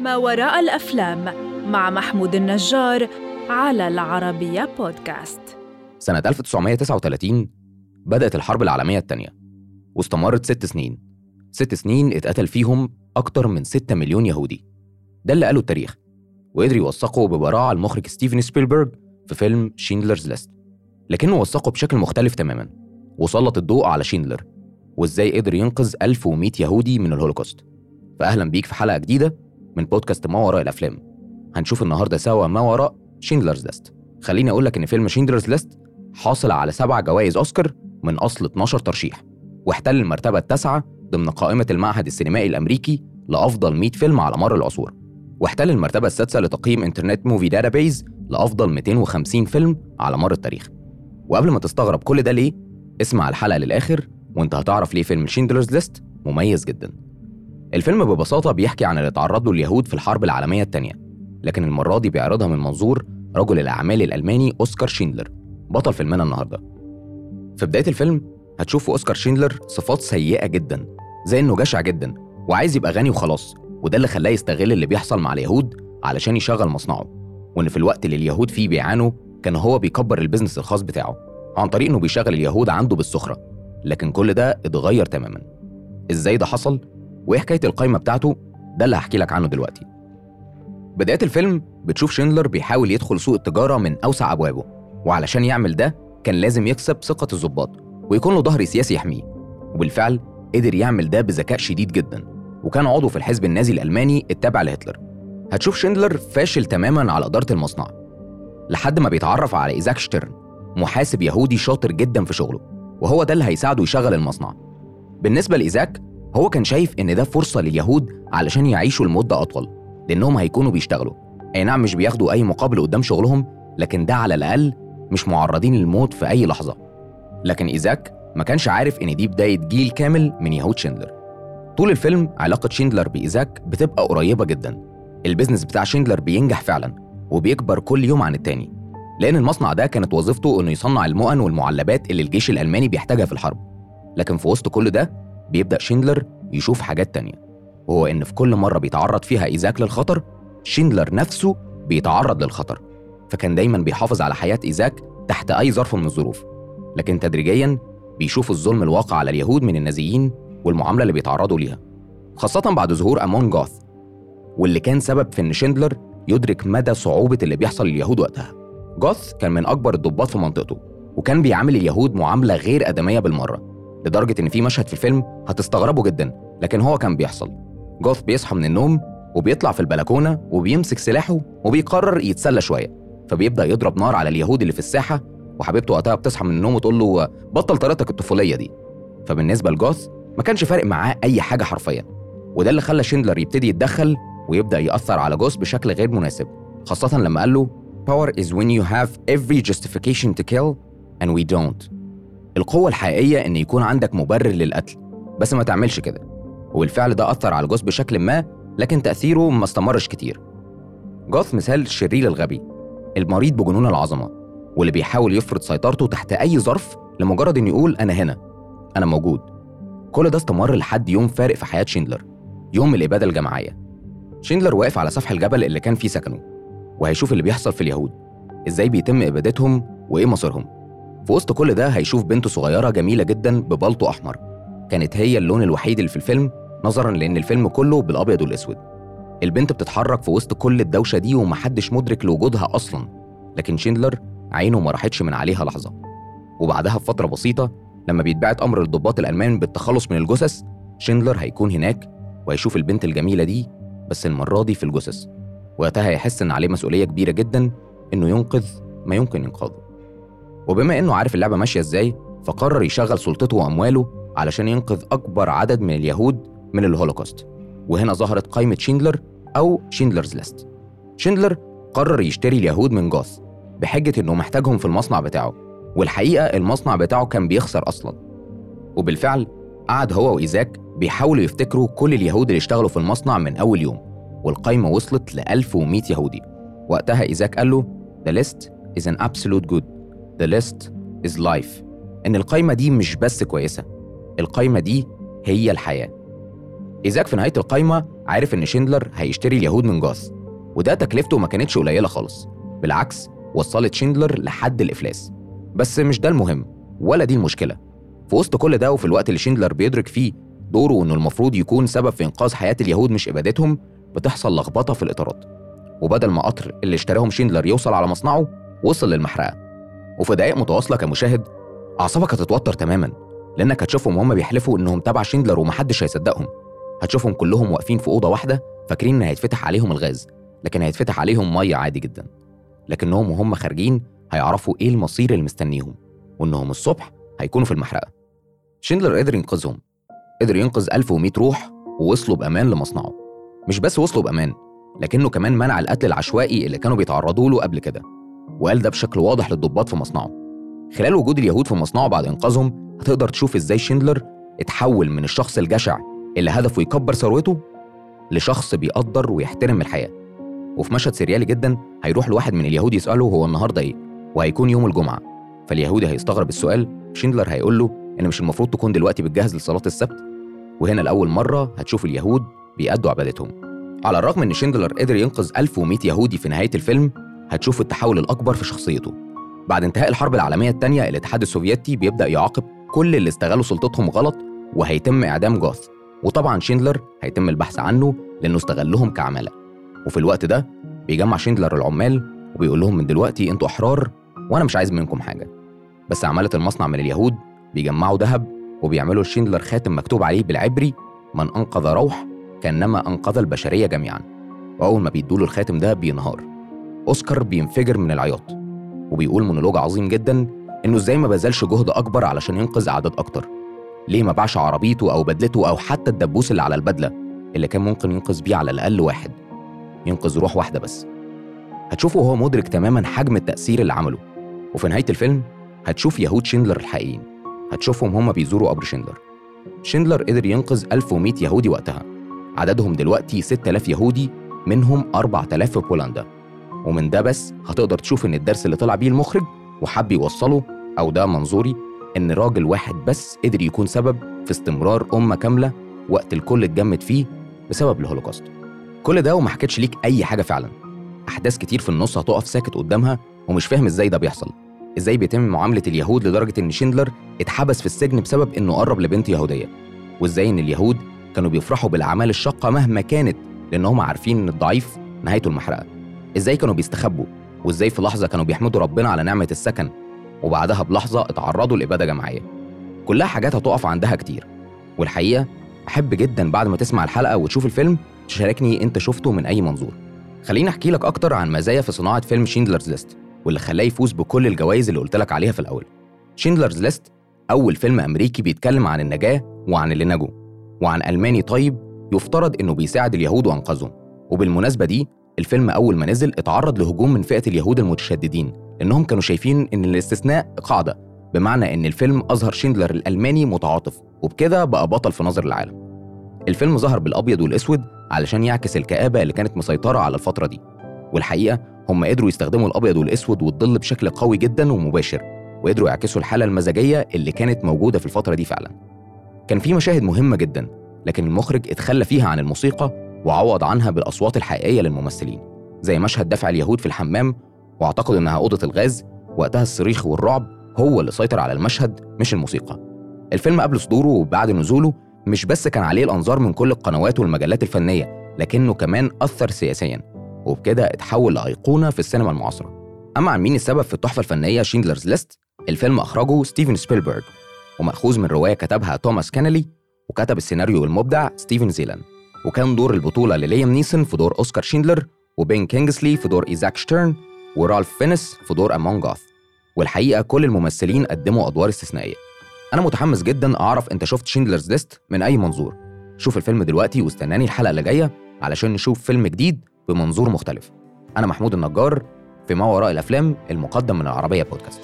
ما وراء الأفلام مع محمود النجار على العربية بودكاست. سنة 1939 بدأت الحرب العالمية الثانية واستمرت ست سنين. ست سنين اتقتل فيهم أكتر من 6 مليون يهودي. ده اللي قاله التاريخ. وقدر يوثقه ببراعة المخرج ستيفن سبيلبرج في فيلم Schindler's List. لكنه وثقه بشكل مختلف تماما. وسلط الضوء على شيندلر. وإزاي قدر ينقذ 1100 يهودي من الهولوكوست. فأهلا بيك في حلقة جديدة. من بودكاست ما وراء الأفلام. هنشوف النهاردة سوا ما وراء Schindler's List خليني أقول لك إن فيلم Schindler's List حاصل على سبع جوائز أوسكار من أصل 12 ترشيح واحتل المرتبة التاسعة ضمن قائمة المعهد السينمائي الأمريكي لأفضل 100 فيلم على مر العصور واحتل المرتبة السادسة لتقييم Internet Movie Database لأفضل 250 فيلم على مر التاريخ. وقبل ما تستغرب كل ده ليه اسمع الحلقة للآخر وأنت هتعرف ليه فيلم Schindler's List مميز جدا. الفيلم ببساطة بيحكي عن اللي تعرض له اليهود في الحرب العالمية الثانية لكن المرة دي بيعرضها من منظور رجل الأعمال الألماني أوسكار شيندلر. بطل فيلمنا النهاردة. في بداية الفيلم هتشوف أوسكار شيندلر صفات سيئة جدا زي إنه جشع جدا وعايز يبقى غني وخلاص وده اللي خلاه يستغل اللي بيحصل مع اليهود علشان يشغل مصنعه. وإن في الوقت اللي اليهود فيه بيعانوا كان هو بيكبر ال business الخاص بتاعه عن طريق إنه بيشغل اليهود عنده بالسخرة. لكن كل ده اتغير تماما. إزاي ده حصل؟ وايه حكايه القايمة بتاعته ده اللي هحكي لك عنه دلوقتي. بدايه الفيلم بتشوف شيندلر بيحاول يدخل سوق التجارة من أوسع أبوابه وعلشان يعمل ده كان لازم يكسب ثقة الضباط ويكون له ظهر سياسي يحميه وبالفعل قدر يعمل ده بذكاء شديد جدا وكان عضو في الحزب النازي الألماني التابع لهتلر. هتشوف شيندلر فاشل تماما على إدارة المصنع لحد ما بيتعرف على إيزاك شتيرن محاسب يهودي شاطر جدا في شغله وهو ده اللي هيساعده يشغل المصنع. بالنسبة لإيزاك هو كان شايف إن ده فرصة لليهود علشان يعيشوا لمدة أطول لأنهم هيكونوا بيشتغلوا. أي نعم مش بياخدوا أي مقابل قدام شغلهم لكن ده على الأقل مش معرضين للموت في أي لحظة. لكن إيزاك ما كانش عارف إن دي بداية جيل كامل من يهود شيندلر طول الفيلم علاقة شيندلر بإيزاك بتبقى قريبة جدا. ال business بتاع شيندلر بينجح فعلا وبيكبر كل يوم عن التاني. لأن المصنع ده كانت وظيفته إنه يصنع المؤن والمعلبات اللي الجيش الألماني بيحتاجها في الحرب. لكن في وسط كل ده بيبدأ شيندلر يشوف حاجات تانية وهو إن في كل مرة بيتعرض فيها إيزاك للخطر شيندلر نفسه بيتعرض للخطر فكان دايما بيحافظ على حياة إيزاك تحت أي ظرف من الظروف لكن تدريجيا بيشوف الظلم الواقع على اليهود من النازيين والمعاملة اللي بيتعرضوا ليها خاصة بعد ظهور أمون جوث واللي كان سبب في إن شيندلر يدرك مدى صعوبة اللي بيحصل لليهود وقتها. جوث كان من أكبر الضباط في منطقته وكان بيعامل اليهود معاملة غير آدمية بالمرة. لدرجة إن في مشهد في الفيلم هتستغربوا جدا لكن هو كان بيحصل. جوث بيصحى من النوم وبيطلع في البلكونة وبيمسك سلاحه وبيقرر يتسلى شوية فبيبدأ يضرب نار على اليهود اللي في الساحة وحبيبته وقتها بتصحى من النوم وتقول له بطل طريقتك الطفولية دي. فبالنسبة لجوث ما كانش فارق معاه أي حاجة حرفيا وده اللي خلى شيندلر يبتدي يتدخل ويبدأ يأثر على جوث بشكل غير مناسب خاصة لما قال له Power is when you have every justification to kill and we don't. القوة الحقيقية إن يكون عندك مبرر للقتل بس ما تعملش كده. وبالفعل ده أثر على جوث بشكل ما لكن تأثيره ما استمرش كتير. جوث مثال الشرير الغبي المريض بجنون العظمة واللي بيحاول يفرض سيطرته تحت أي ظرف لمجرد إنه يقول أنا هنا أنا موجود. كل ده استمر لحد يوم فارق في حياة شيندلر يوم الإبادة الجماعية. شيندلر واقف على سفح الجبل اللي كان فيه سكنه وهيشوف اللي بيحصل في اليهود إزاي بيتم إبادتهم وإيه مصيرهم. في وسط كل ده هيشوف بنت صغيرة جميلة جدا ببلطو أحمر. كانت هي اللون الوحيد اللي في الفيلم نظرا لأن الفيلم كله بالأبيض والأسود. البنت بتتحرك في وسط كل الدوشة دي ومحدش مدرك لوجودها أصلا لكن شيندلر عينه ما راحتش من عليها لحظة. وبعدها بفترة بسيطة لما بيتبعت أمر الضباط الألمان بالتخلص من الجثث شيندلر هيكون هناك وهيشوف البنت الجميلة دي بس المرة دي في الجثث. وقتها هيحس إن عليه مسؤولية كبيرة جدا إنه ينقذ ما يمكن إنقاذه. وبما إنه عارف اللعبة ماشية إزاي فقرر يستغل سلطته وأمواله علشان ينقذ أكبر عدد من اليهود من الهولوكوست. وهنا ظهرت قائمة شيندلر أو Schindler's List شيندلر قرر يشتري اليهود من جوث بحجة إنه محتاجهم في المصنع بتاعه والحقيقة المصنع بتاعه كان بيخسر أصلا. وبالفعل قعد هو وإيزاك بيحاولوا يفتكروا كل اليهود اللي اشتغلوا في المصنع من أول يوم والقايمة وصلت ل 1100 يهودي. وقتها إيزاك قال له The list is an absolute good. The list is life. إن القايمة دي مش بس كويسة القايمة دي هي الحياة. إيزاك في نهاية القايمة عارف إن شيندلر هيشتري اليهود من جوث وده تكلفته ما كانتش قليلة خالص. بالعكس وصلت شيندلر لحد الإفلاس. بس مش ده المهم ولا دي المشكلة. في وسط كل ده وفي الوقت اللي شيندلر بيدرك فيه دوره إنه المفروض يكون سبب في إنقاذ حياة اليهود مش إبادتهم بتحصل لخبطة في الإطارات. وبدل ما قطر اللي اشتراهم شيندلر يوصل على مصنعه وصل للمحرقة. وفي دقايق متواصلة كمشاهد أعصابك هتتوتر تماما لأنك هتشوفهم وهم بيحلفوا إنهم تبع شيندلر ومحدش هيصدقهم. هتشوفهم كلهم واقفين في أوضة واحدة فاكرين إن هيتفتح عليهم الغاز لكن هيتفتح عليهم مية عادي جدا. لكنهم وهم خارجين هيعرفوا إيه المصير اللي مستنيهم وإنهم الصبح هيكونوا في المحرقة. شيندلر قدر ينقذهم قدر ينقذ 1100 روح ووصلوا بأمان لمصنعه. مش بس وصلوا بأمان لكنه كمان منع القتل العشوائي اللي كانوا بيتعرضوا له قبل كده. وقال ده بشكل واضح للضباط في مصنعه. خلال وجود اليهود في مصنعه بعد إنقاذهم هتقدر تشوف إزاي شيندلر اتحول من الشخص الجشع اللي هدفه يكبر ثروته لشخص بيقدر ويحترم الحياة. وفي مشهد سريالي جدا هيروح لواحد من اليهود يسأله هو النهاردة إيه؟ وهيكون يوم الجمعة. فاليهودي هيستغرب السؤال شيندلر هيقول له إن مش المفروض تكون دلوقتي بتجهز لصلاة السبت؟ وهنا لأول مرة هتشوف اليهود بيأدوا عبادتهم. على الرغم إن شيندلر قدر ينقذ 1100 يهودي في نهاية الفيلم هتشوف التحول الأكبر في شخصيته. بعد انتهاء الحرب العالمية الثانية الاتحاد السوفيتي بيبدأ يعاقب كل اللي استغلوا سلطتهم غلط وهيتم إعدام جاث وطبعا شيندلر هيتم البحث عنه لأنه استغلهم كعمالة. وفي الوقت ده بيجمع شيندلر العمال وبيقول لهم من دلوقتي أنتوا أحرار وأنا مش عايز منكم حاجة. بس عمالة المصنع من اليهود بيجمعوا ذهب وبيعملوا لشيندلر خاتم مكتوب عليه بالعبري من أنقذ روح كأنما أنقذ البشرية جميعا وأول ما بيدوله الخاتم ده بينهار. أوسكار بينفجر من العياط وبيقول مونولوج عظيم جدا إنه إزاي ما بذلش جهد أكبر علشان ينقذ أعداد أكتر. ليه ما باعش عربيته أو بدلته أو حتى الدبوس اللي على البدلة اللي كان ممكن ينقذ بيه على الأقل واحد؟ ينقذ روح واحدة بس. هتشوفه وهو مدرك تماما حجم التأثير اللي عمله. وفي نهاية الفيلم هتشوف يهود شيندلر الحقيقيين. هتشوفهم هما بيزوروا قبر شيندلر شيندلر قدر ينقذ 1100 يهودي وقتها. عددهم دلوقتي 6000 يهودي منهم 4000 في بولندا. ومن ده بس هتقدر تشوف إن الدرس اللي طلع بيه المخرج وحب يوصله أو ده منظوري إن راجل واحد بس قدر يكون سبب في استمرار أمة كاملة وقت الكل اتجمد فيه بسبب الهولوكوست كل ده وما حكيتش ليك أي حاجة فعلا. أحداث كتير في النص هتقف ساكت قدامها ومش فاهم إزاي ده بيحصل. إزاي بيتم معاملة اليهود لدرجة إن شيندلر اتحبس في السجن بسبب إنه قرب لبنت يهودية؟ وإزاي إن اليهود كانوا بيفرحوا بالأعمال الشاقة مهما كانت لأن هم عارفين إن الضعيف نهايته المحرقة؟ إزاي كانوا بيستخبوا وازاي في لحظة كانوا بيحمدوا ربنا على نعمة السكن وبعدها بلحظة اتعرضوا لإبادة جماعية. كلها حاجات هتقف عندها كتير. والحقيقة أحب جدا بعد ما تسمع الحلقة وتشوف الفيلم تشاركني أنت شفته من أي منظور. خليني أحكي لك أكتر عن مزايا في صناعة فيلم Schindler's List واللي خلاه يفوز بكل الجوائز اللي قلت لك عليها في الأول. Schindler's List أول فيلم أمريكي بيتكلم عن النجاة وعن اللي نجوا وعن ألماني طيب يفترض إنه بيساعد اليهود وأنقذهم. وبالمناسبة دي الفيلم أول ما نزل اتعرض لهجوم من فئة اليهود المتشددين لأنهم كانوا شايفين إن الاستثناء قاعدة بمعنى إن الفيلم اظهر شيندلر الألماني متعاطف وبكده بقى بطل في نظر العالم. الفيلم ظهر بالأبيض والأسود علشان يعكس الكآبة اللي كانت مسيطرة على الفترة دي والحقيقة هم قدروا يستخدموا الأبيض والأسود والظل بشكل قوي جدا ومباشر وقدروا يعكسوا الحالة المزاجية اللي كانت موجودة في الفترة دي فعلا. كان في مشاهد مهمة جدا لكن المخرج اتخلى فيها عن الموسيقى وعوض عنها بالأصوات الحقيقية للممثلين زي مشهد دفع اليهود في الحمام وأعتقد إنها أوضة الغاز وقتها الصريخ والرعب هو اللي سيطر على المشهد مش الموسيقى. الفيلم قبل صدوره وبعد نزوله مش بس كان عليه الأنظار من كل القنوات والمجلات الفنية لكنه كمان أثر سياسيا وبكده اتحول لأيقونة في السينما المعاصرة. أما عن مين السبب في التحفة الفنية Schindler's List الفيلم أخرجه ستيفن سبيلبرج ومأخوذ من رواية كتبها توماس كانلي وكتب السيناريو المبدع ستيفن زيليان وكان دور البطولة لليام نيسون في دور أوسكار شيندلر وبن كينجسلي في دور إيزاك شتيرن ورالف فينس في دور أمون جاث والحقيقة كل الممثلين قدموا أدوار استثنائية. أنا متحمس جدا أعرف أنت شفت Schindler's List من أي منظور. شوف الفيلم دلوقتي واستناني الحلقة اللي جاية علشان نشوف فيلم جديد بمنظور مختلف. أنا محمود النجار في ما وراء الأفلام المقدم من العربية بودكاست.